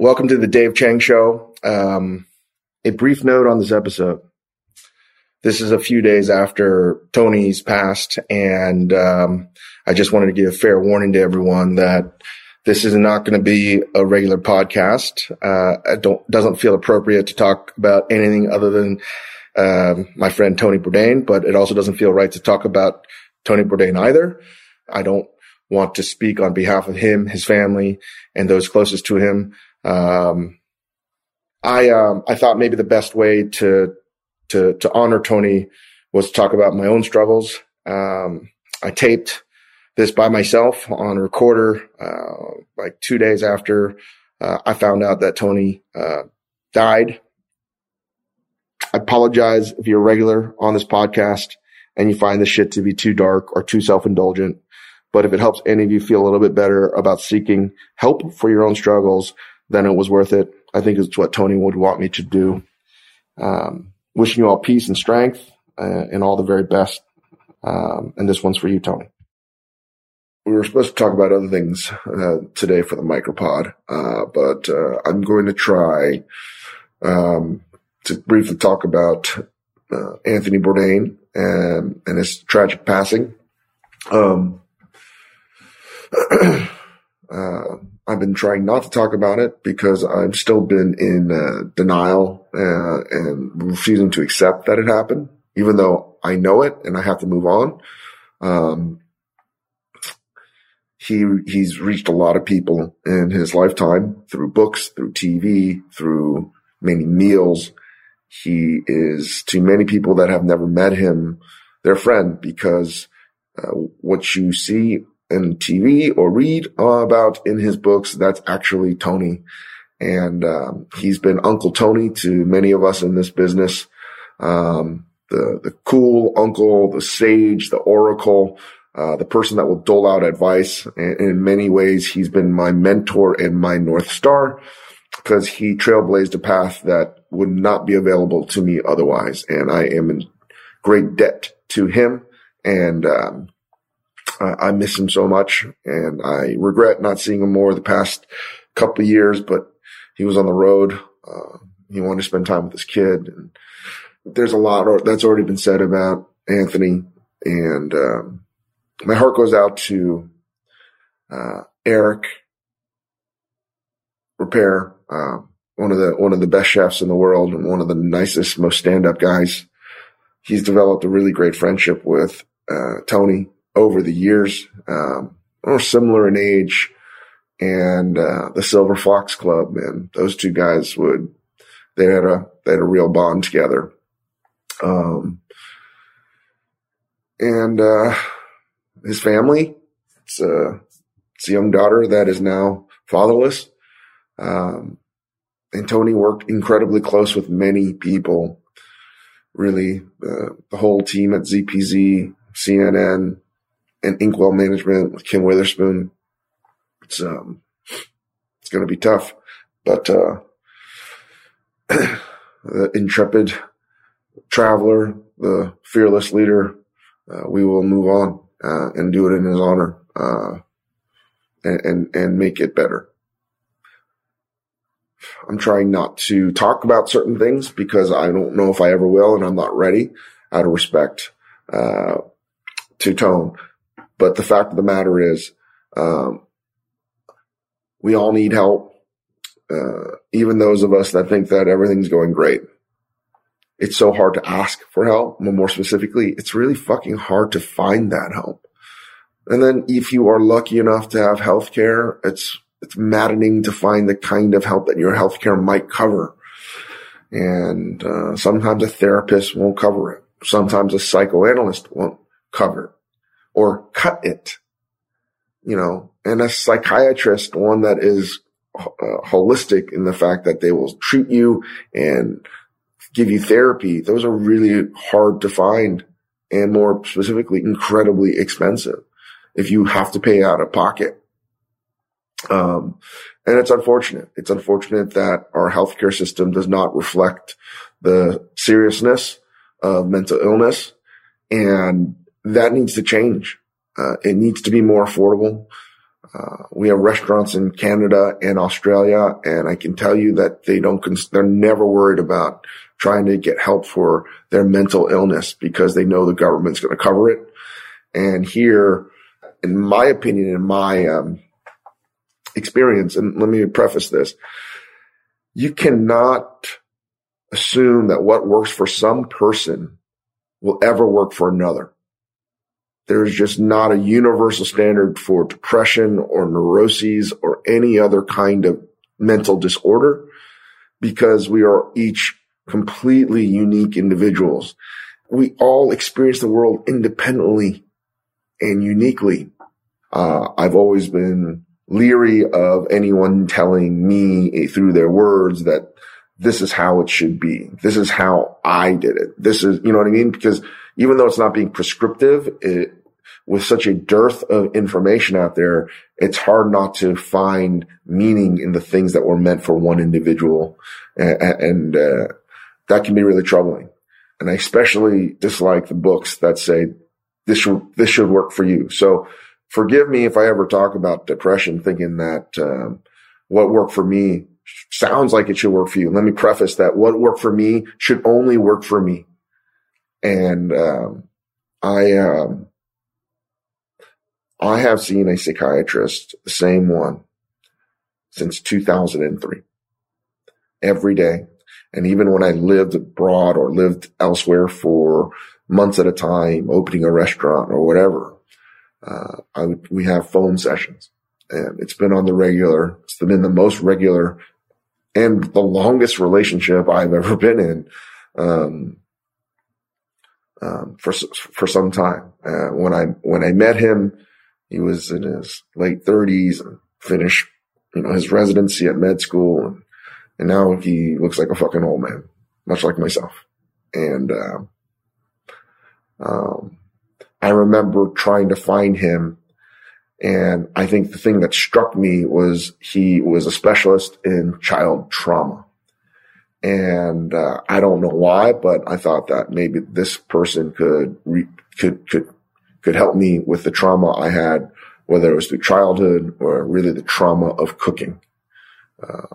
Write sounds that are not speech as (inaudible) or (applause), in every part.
Welcome to the Dave Chang Show. Um, a brief note on this episode. This is a few days after Tony's passed, and um, I just wanted to give a fair warning to everyone that this is not going to be a regular podcast. Uh, it don't doesn't feel appropriate to talk about anything other than um, my friend Tony Bourdain, but it also doesn't feel right to talk about Tony Bourdain either. I don't want to speak on behalf of him, his family, and those closest to him. Um, I um, I thought maybe the best way to to to honor Tony was to talk about my own struggles. Um, I taped this by myself on a recorder uh, like two days after uh, I found out that Tony uh, died. I apologize if you're a regular on this podcast and you find this shit to be too dark or too self indulgent. But if it helps any of you feel a little bit better about seeking help for your own struggles, then it was worth it. I think it's what Tony would want me to do. Um, wishing you all peace and strength uh, and all the very best. Um, and this one's for you, Tony. We were supposed to talk about other things uh, today for the micropod, uh, but uh, I'm going to try um, to briefly talk about uh, Anthony Bourdain and, and his tragic passing. Um, (clears throat) uh, I've been trying not to talk about it because I've still been in uh, denial uh, and refusing to accept that it happened, even though I know it and I have to move on. Um, he he's reached a lot of people in his lifetime through books, through TV, through many meals. He is to many people that have never met him, their friend because uh, what you see in TV or read about in his books, that's actually Tony. And um, he's been Uncle Tony to many of us in this business. Um, the the cool uncle, the sage, the oracle, uh, the person that will dole out advice. And in many ways, he's been my mentor and my north star because he trailblazed a path that would not be available to me otherwise. And I am in great debt to him. And um, I miss him so much and I regret not seeing him more the past couple of years, but he was on the road. Uh, he wanted to spend time with his kid. And there's a lot that's already been said about Anthony and, um, my heart goes out to, uh, Eric Ripert, uh, one of the, one of the best chefs in the world and one of the nicest, most stand up guys. He's developed a really great friendship with, uh, Tony over the years, um, or similar in age and, uh, the Silver Fox Club, man, those two guys would, they had a, they had a real bond together. Um, and, uh, his family, it's a, it's a young daughter that is now fatherless. Um, and Tony worked incredibly close with many people, really, uh, the whole team at ZPZ, CNN, and Inkwell Management with Kim Witherspoon. It's um, it's going to be tough, but uh, (clears throat) the intrepid traveler, the fearless leader, uh, we will move on uh, and do it in his honor uh, and, and and make it better. I'm trying not to talk about certain things because I don't know if I ever will, and I'm not ready out of respect uh, to Tone. But the fact of the matter is, um, we all need help. Uh, even those of us that think that everything's going great. It's so hard to ask for help. More specifically, it's really fucking hard to find that help. And then if you are lucky enough to have healthcare, it's, it's maddening to find the kind of help that your healthcare might cover. And, uh, sometimes a therapist won't cover it. Sometimes a psychoanalyst won't cover it or cut it, you know, and a psychiatrist, one that is uh, holistic in the fact that they will treat you and give you therapy. Those are really hard to find and more specifically, incredibly expensive if you have to pay out of pocket. Um, and it's unfortunate. It's unfortunate that our healthcare system does not reflect the seriousness of mental illness and that needs to change. Uh, it needs to be more affordable. Uh, we have restaurants in Canada and Australia, and I can tell you that they don't, cons- they're never worried about trying to get help for their mental illness because they know the government's going to cover it. And here, in my opinion, in my um, experience, and let me preface this, you cannot assume that what works for some person will ever work for another. There's just not a universal standard for depression or neuroses or any other kind of mental disorder because we are each completely unique individuals. We all experience the world independently and uniquely. Uh, I've always been leery of anyone telling me through their words that this is how it should be. This is how I did it. This is, you know what I mean? Because even though it's not being prescriptive, it, with such a dearth of information out there, it's hard not to find meaning in the things that were meant for one individual. And, and uh, that can be really troubling. And I especially dislike the books that say this should, this should work for you. So forgive me if I ever talk about depression thinking that, um, what worked for me sounds like it should work for you. Let me preface that what worked for me should only work for me. And, um, I, um, I have seen a psychiatrist, the same one, since 2003, every day. And even when I lived abroad or lived elsewhere for months at a time, opening a restaurant or whatever, uh, I would, we have phone sessions and it's been on the regular. It's been the most regular and the longest relationship I've (laughs) ever been in. Um, um, for, for some time. Uh, when I, when I met him, he was in his late thirties and finished, you know, his residency at med school. And, and now he looks like a fucking old man, much like myself. And, uh, um, I remember trying to find him. And I think the thing that struck me was he was a specialist in child trauma. And, uh, I don't know why, but I thought that maybe this person could, re- could, could could help me with the trauma I had, whether it was through childhood or really the trauma of cooking. Uh,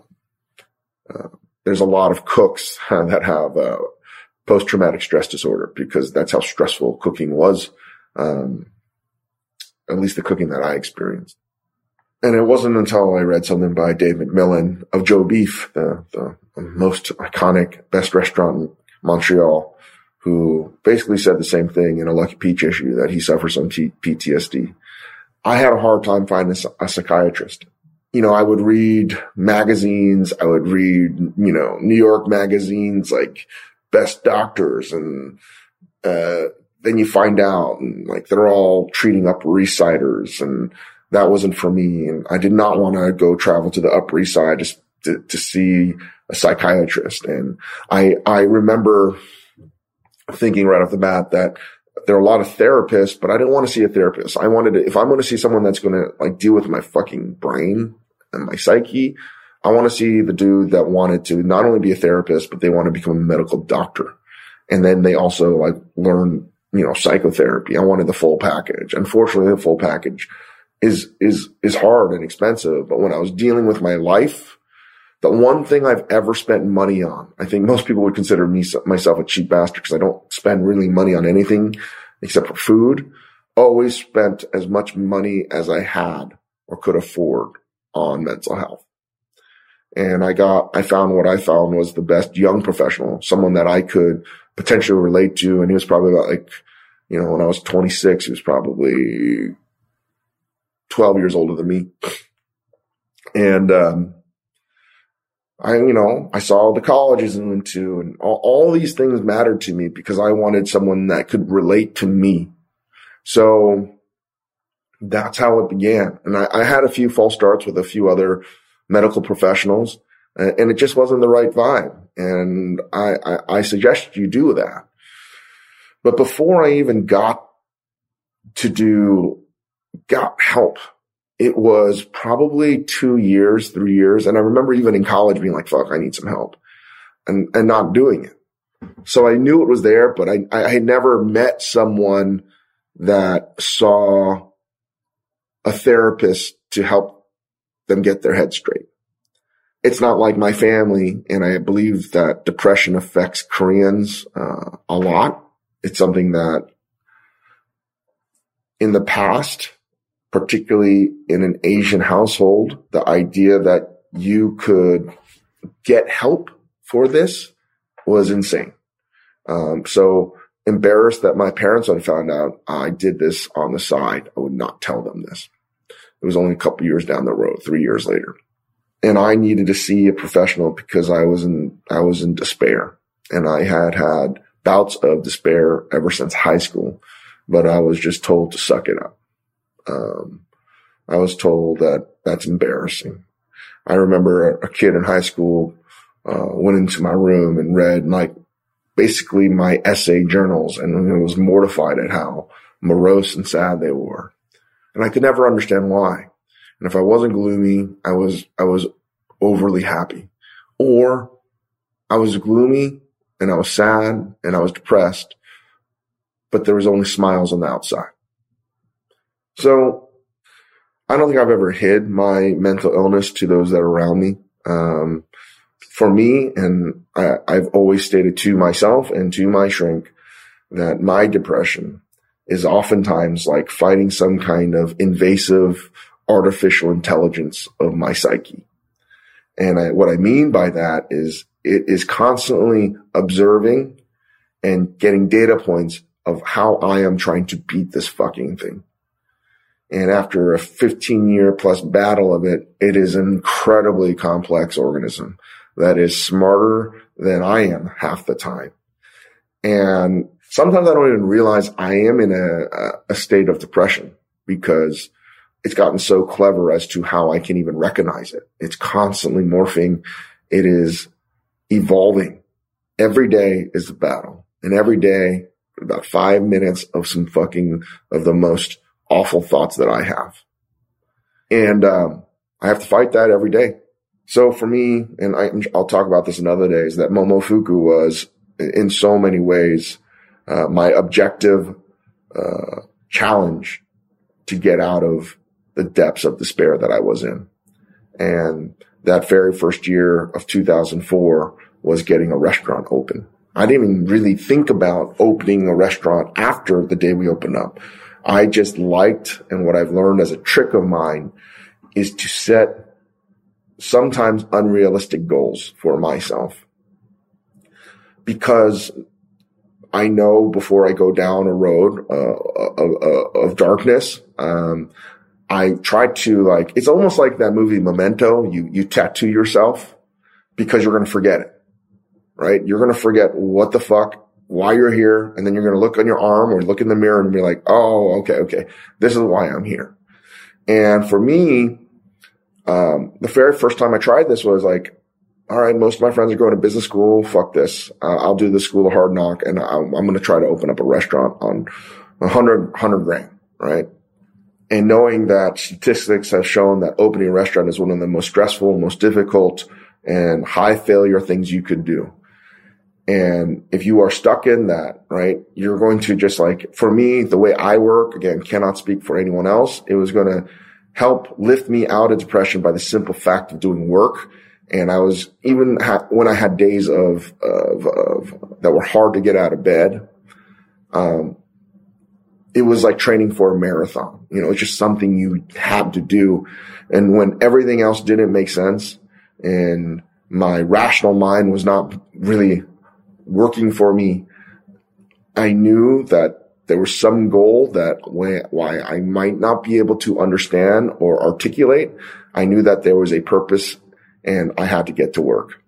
uh, there's a lot of cooks (laughs) that have uh, post-traumatic stress disorder because that's how stressful cooking was. Um, at least the cooking that I experienced. And it wasn't until I read something by Dave McMillan of Joe Beef, the, the most iconic, best restaurant in Montreal, who basically said the same thing in a Lucky Peach issue that he suffers from PTSD. I had a hard time finding a psychiatrist. You know, I would read magazines. I would read, you know, New York magazines like Best Doctors and, uh, then you find out and like they're all treating Upper East Siders and that wasn't for me. And I did not want to go travel to the Upper East Side just to, to see a psychiatrist. And I, I remember thinking right off the bat that there are a lot of therapists, but I didn't want to see a therapist. I wanted to, if I'm going to see someone that's going to like deal with my fucking brain and my psyche, I want to see the dude that wanted to not only be a therapist, but they want to become a medical doctor. And then they also like learn, you know, psychotherapy. I wanted the full package. Unfortunately, the full package is, is, is hard and expensive. But when I was dealing with my life, the one thing I've ever spent money on, I think most people would consider me myself a cheap bastard because I don't spend really money on anything except for food. Always spent as much money as I had or could afford on mental health. And I got, I found what I found was the best young professional, someone that I could potentially relate to. And he was probably about like, you know, when I was 26, he was probably 12 years older than me. And, um, I, you know, I saw the colleges I went to and all, all, these things mattered to me because I wanted someone that could relate to me. So that's how it began. And I, I had a few false starts with a few other medical professionals and, and it just wasn't the right vibe. And I, I, I suggest you do that. But before I even got to do, got help it was probably two years, three years. And I remember even in college being like, fuck, I need some help and, and not doing it. So I knew it was there, but I, I had never met someone that saw a therapist to help them get their head straight. It's not like my family, and I believe that depression affects Koreans uh, a lot. It's something that in the past, particularly in an Asian household, the idea that you could get help for this was insane. Um, so embarrassed that my parents had found out I did this on the side. I would not tell them this. It was only a couple years down the road, three years later. And I needed to see a professional because I was in, I was in despair and I had had bouts of despair ever since high school, but I was just told to suck it up. Um, I was told that that's embarrassing. I remember a, kid in high school, uh, went into my room and read like basically my essay journals and was mortified at how morose and sad they were. And I could never understand why. And if I wasn't gloomy, I was, I was overly happy or I was gloomy and I was sad and I was depressed, but there was only smiles on the outside. So I don't think I've ever hid my mental illness to those that are around me. Um, for me, and I, I've always stated to myself and to my shrink that my depression is oftentimes like fighting some kind of invasive artificial intelligence of my psyche. And I, what I mean by that is it is constantly observing and getting data points of how I am trying to beat this fucking thing. And after a 15 year plus battle of it, it is an incredibly complex organism that is smarter than I am half the time. And sometimes I don't even realize I am in a, a state of depression because it's gotten so clever as to how I can even recognize it. It's constantly morphing. It is evolving. Every day is a battle and every day about five minutes of some fucking of the most awful thoughts that I have. And, um, I have to fight that every day. So for me, and I, will talk about this another day, is that Momofuku was in so many ways uh, my objective uh, challenge to get out of the depths of despair that I was in. And that very first year of 2004 was getting a restaurant open. I didn't even really think about opening a restaurant after the day we opened up. I just liked, and what I've learned as a trick of mine is to set sometimes unrealistic goals for myself because I know before I go down a road uh, of, of, darkness, um, I try to like, it's almost like that movie Memento. You, you tattoo yourself because you're going to forget it, right? You're going to forget what the fuck, why you're here. And then you're going to look on your arm or look in the mirror and be like, Oh, okay. Okay. This is why I'm here. And for me, um, the very first time I tried this was like, all right, most of my friends are going to business school. Fuck this. Uh, I'll do the school of hard knock and I'm, I'm going to try to open up a restaurant on a hundred, hundred grand, right? And knowing that statistics have shown that opening a restaurant is one of the most stressful, most difficult and high failure things you could do. And if you are stuck in that, right, you're going to just like, for me, the way I work, again, cannot speak for anyone else. It was going to help lift me out of depression by the simple fact of doing work. And I was even ha- when I had days of, of, of, that were hard to get out of bed. Um, it was like training for a marathon. You know, it's just something you had to do. And when everything else didn't make sense and my rational mind was not really working for me, I knew that there was some goal that why I might not be able to understand or articulate. I knew that there was a purpose and I had to get to work.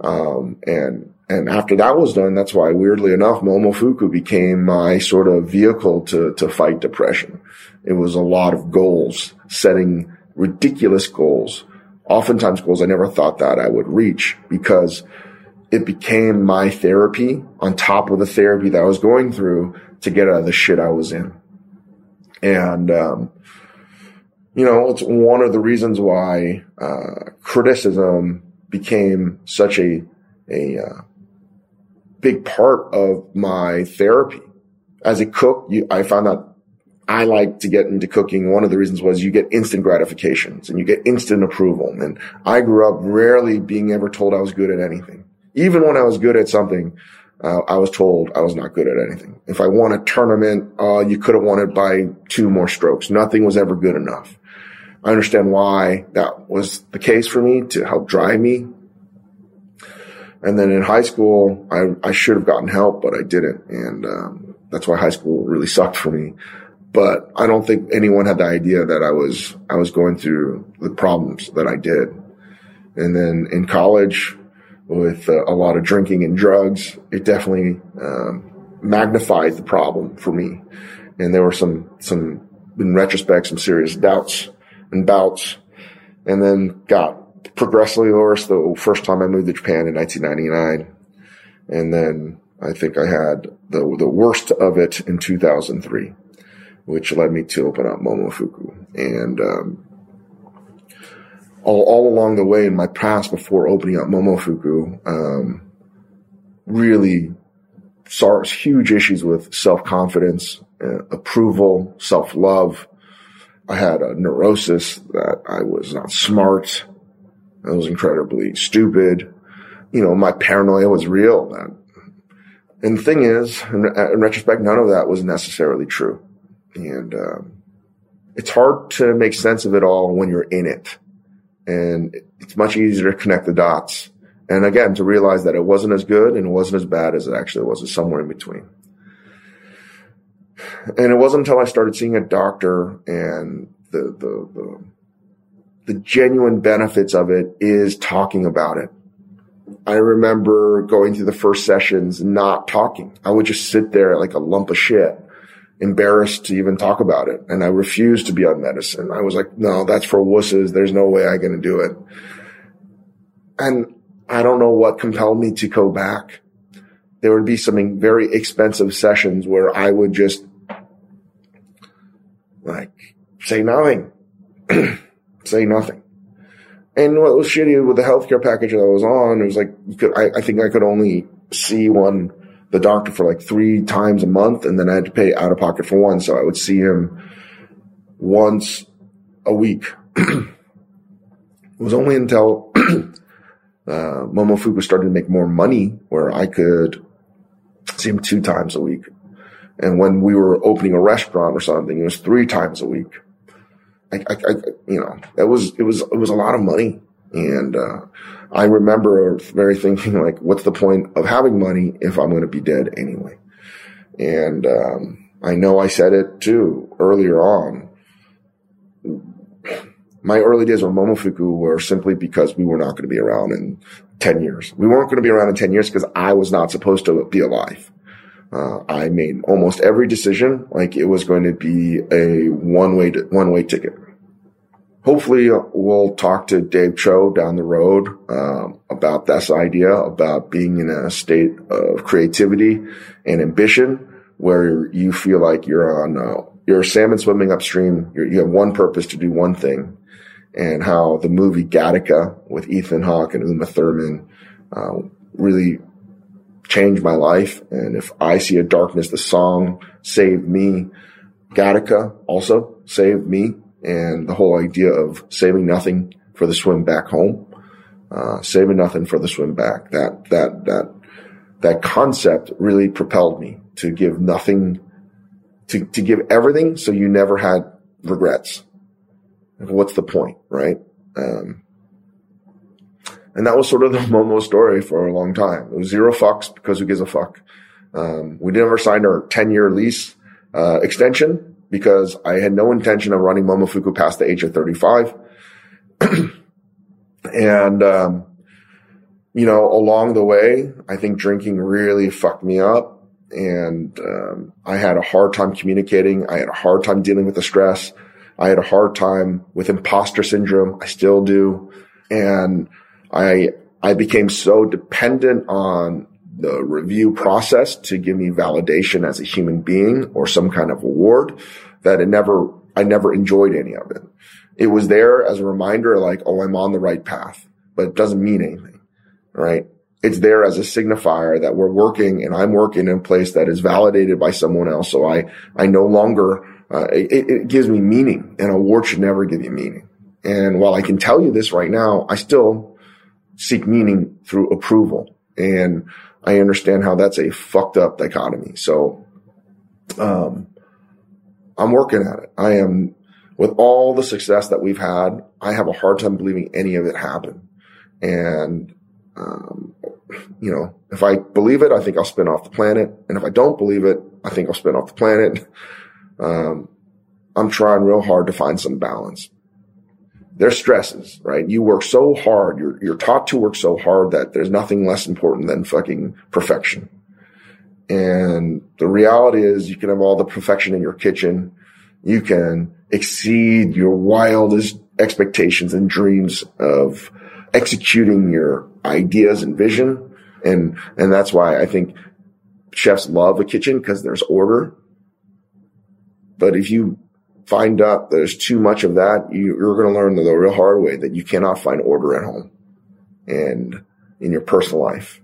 Um, and, and after that was done, that's why weirdly enough, Momofuku became my sort of vehicle to, to fight depression. It was a lot of goals, setting ridiculous goals, oftentimes goals I never thought that I would reach because it became my therapy on top of the therapy that I was going through to get out of the shit I was in. And, um, you know, it's one of the reasons why, uh, criticism became such a, a, uh, big part of my therapy. As a cook, you, I found that I like to get into cooking. One of the reasons was you get instant gratifications and you get instant approval. And I grew up rarely being ever told I was good at anything. Even when I was good at something, uh, I was told I was not good at anything. If I won a tournament, uh, you could have won it by two more strokes. Nothing was ever good enough. I understand why that was the case for me to help drive me. And then in high school, I, I should have gotten help, but I didn't. And, um, that's why high school really sucked for me. But I don't think anyone had the idea that I was, I was going through the problems that I did. And then in college, with uh, a lot of drinking and drugs, it definitely um, magnified the problem for me. And there were some, some, in retrospect, some serious doubts and bouts. And then got progressively worse the first time I moved to Japan in 1999. And then I think I had the, the worst of it in 2003, which led me to open up Momofuku. And, um, all, all along the way in my past before opening up Momofuku, um, really saw huge issues with self-confidence, uh, approval, self-love. I had a neurosis that I was not smart. I was incredibly stupid. You know, my paranoia was real. That, and the thing is, in, in, retrospect, none of that was necessarily true. And, um, it's hard to make sense of it all when you're in it and it's much easier to connect the dots. And again, to realize that it wasn't as good and it wasn't as bad as it actually was. It's somewhere in between. And it wasn't until I started seeing a doctor and the, the, the, the genuine benefits of it is talking about it. I remember going through the first sessions, not talking. I would just sit there like a lump of shit embarrassed to even talk about it. And I refused to be on medicine. I was like, no, that's for wusses. There's no way going to do it. And I don't know what compelled me to go back. There would be some very expensive sessions where I would just like say nothing, (clears throat) say nothing. And what was shitty with the healthcare package that I was on, it was like, I, I think I could only see one the doctor for like three times a month and then I had to pay out of pocket for one. So I would see him once a week. (clears throat) it was only until (clears throat) uh, Momofuku started to make more money where I could see him two times a week. And when we were opening a restaurant or something, it was three times a week. I, I, I you know, it was, it was, it was a lot of money. And, uh, I remember very thinking like, what's the point of having money if I'm going to be dead anyway? And, um, I know I said it too earlier on. My early days with Momofuku were simply because we were not going to be around in 10 years. We weren't going to be around in 10 years because I was not supposed to be alive. Uh, I made almost every decision like it was going to be a one way, one way ticket hopefully we'll talk to Dave Choe down the road um, about this idea about being in a state of creativity and ambition where you feel like you're on uh, you're salmon swimming upstream. You're, you have one purpose to do one thing, and how the movie Gattaca with Ethan Hawke and Uma Thurman uh, really changed my life. And if I see a darkness, the song saved me. Gattaca also saved me and the whole idea of saving nothing for the swim back home, uh, saving nothing for the swim back. That that that that concept really propelled me to give nothing, to to give everything, so you never had regrets. What's the point, right? Um, and that was sort of the (laughs) Momo story for a long time. It was zero fucks because who gives a fuck? Um, we never signed our 10 year lease, uh, extension because I had no intention of running Momofuku past the age of 35. (clears throat) and, um, you know, along the way, I think drinking really fucked me up. And um, I had a hard time communicating. I had a hard time dealing with the stress. I had a hard time with imposter syndrome. I still do. And I, I became so dependent on the review process to give me validation as a human being or some kind of award that it never, I never enjoyed any of it. It was there as a reminder like, oh, I'm on the right path, but it doesn't mean anything, right? It's there as a signifier that we're working and I'm working in a place that is validated by someone else. So I, I no longer Uh, it, it gives me meaning and award should never give you meaning. And while I can tell you this right now, I still seek meaning through approval. And I understand how that's a fucked up dichotomy. So, um, I'm working at it. I am with all the success that we've had. I have a hard time believing any of it happened. And, um, you know, if I believe it, I think I'll spin off the planet. And if I don't believe it, I think I'll spin off the planet. (laughs) Um, I'm trying real hard to find some balance. There's stresses, right? You work so hard. You're, you're taught to work so hard that there's nothing less important than fucking perfection. And the reality is you can have all the perfection in your kitchen. You can exceed your wildest expectations and dreams of executing your ideas and vision. And, and that's why I think chefs love a kitchen because there's order. But if you find out there's too much of that, you, are going to learn the, real hard way that you cannot find order at home and in your personal life.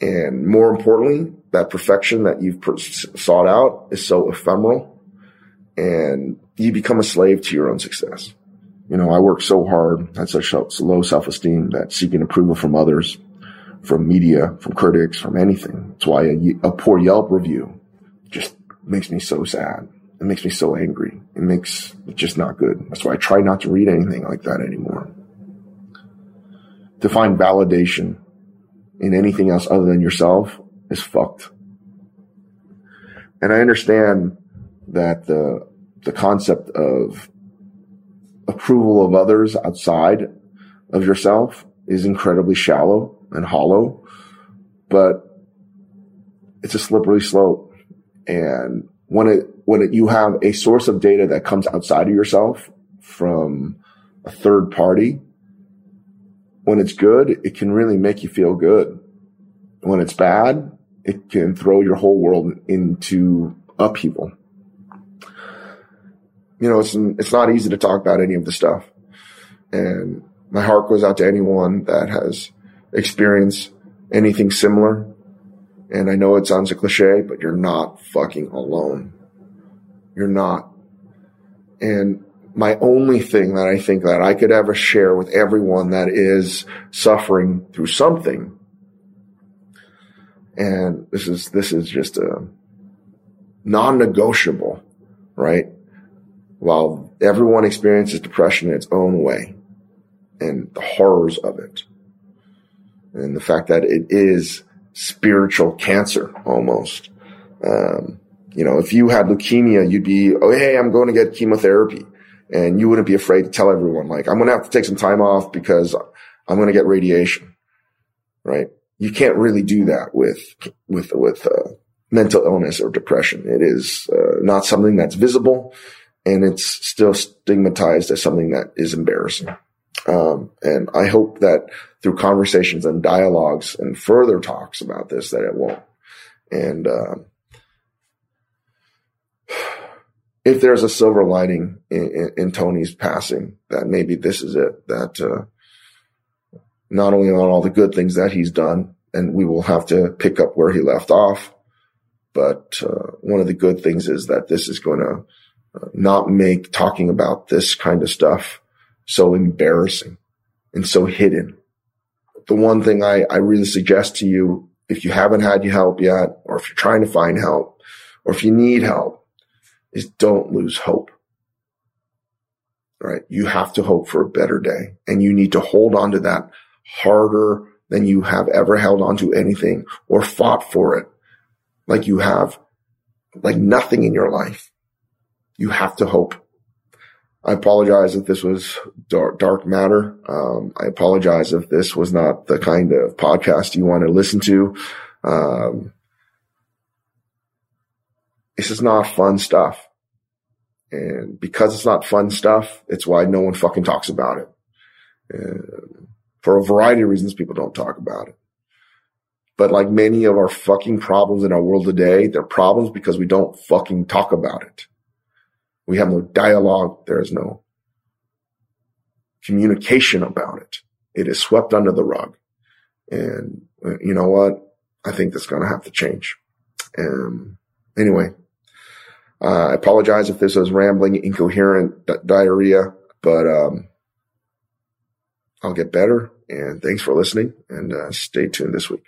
And more importantly, that perfection that you've sought out is so ephemeral and you become a slave to your own success. You know, I work so hard, had such low self-esteem that seeking approval from others, from media, from critics, from anything. That's why a, a poor Yelp review just makes me so sad. It makes me so angry. It makes it just not good. That's why I try not to read anything like that anymore. To find validation in anything else other than yourself is fucked. And I understand that the the concept of approval of others outside of yourself is incredibly shallow and hollow, but it's a slippery slope. And when it, when it, you have a source of data that comes outside of yourself from a third party, when it's good, it can really make you feel good. When it's bad, it can throw your whole world into upheaval you know, it's, it's not easy to talk about any of the stuff. And my heart goes out to anyone that has experienced anything similar. And I know it sounds a cliche, but you're not fucking alone. You're not. And my only thing that I think that I could ever share with everyone that is suffering through something. And this is, this is just a non-negotiable, right? while everyone experiences depression in its own way and the horrors of it and the fact that it is spiritual cancer almost. Um, you know, if you had leukemia, you'd be, oh, hey, I'm going to get chemotherapy. And you wouldn't be afraid to tell everyone, like, I'm going to have to take some time off because I'm going to get radiation. Right. You can't really do that with, with, with, uh, mental illness or depression. It is uh, not something that's visible and it's still stigmatized as something that is embarrassing. Um, and I hope that through conversations and dialogues and further talks about this, that it won't. And, uh, if there's a silver lining in, in, in, Tony's passing, that maybe this is it, that, uh, not only on all the good things that he's done, and we will have to pick up where he left off, but, uh, one of the good things is that this is going to, not make talking about this kind of stuff so embarrassing and so hidden. The one thing I, I really suggest to you, if you haven't had your help yet, or if you're trying to find help, or if you need help, is don't lose hope. Right? You have to hope for a better day and you need to hold on to that harder than you have ever held on to anything or fought for it like you have like nothing in your life you have to hope. I apologize if this was dark, dark matter. Um, I apologize if this was not the kind of podcast you want to listen to. Um, this is not fun stuff. And because it's not fun stuff, it's why no one fucking talks about it. And for a variety of reasons, people don't talk about it. But like many of our fucking problems in our world today, they're problems because we don't fucking talk about it. We have no dialogue. There is no communication about it. It is swept under the rug. And uh, you know what? I think that's going to have to change. Um, anyway, Uh, I apologize if this was rambling, incoherent di- diarrhea, but um, I'll get better. And thanks for listening and uh, stay tuned this week.